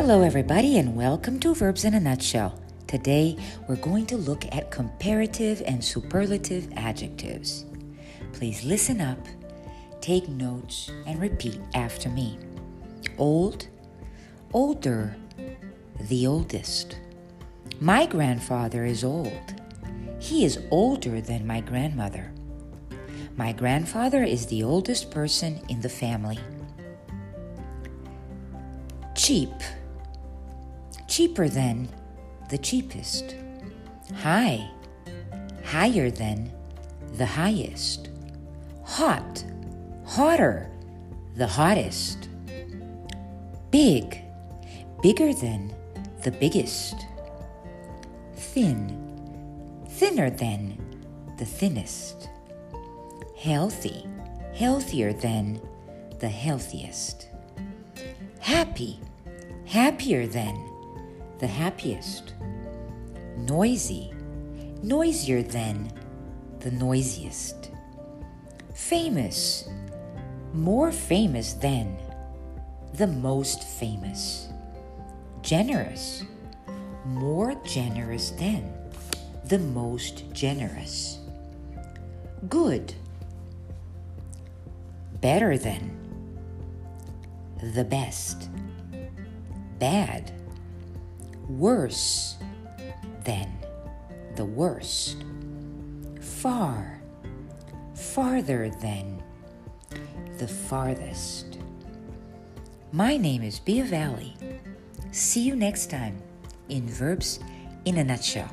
Hello, everybody, and welcome to Verbs in a Nutshell. Today, we're going to look at comparative and superlative adjectives. Please listen up, take notes, and repeat after me. Old, older, the oldest. My grandfather is old. He is older than my grandmother. My grandfather is the oldest person in the family. Cheap, cheaper than the cheapest. High, higher than the highest. Hot, hotter, the hottest. Big, bigger than the biggest. Thin, thinner than the thinnest. Healthy, healthier than the healthiest. Happy, happier than the happiest. Noisy, noisier than the noisiest. Famous, more famous than the most famous. Generous, more generous than the most generous. Good, better than the best. Bad, worse than the worst. Far, farther than the farthest. My name is Bia Valley. See you next time in Verbs in a Nutshell.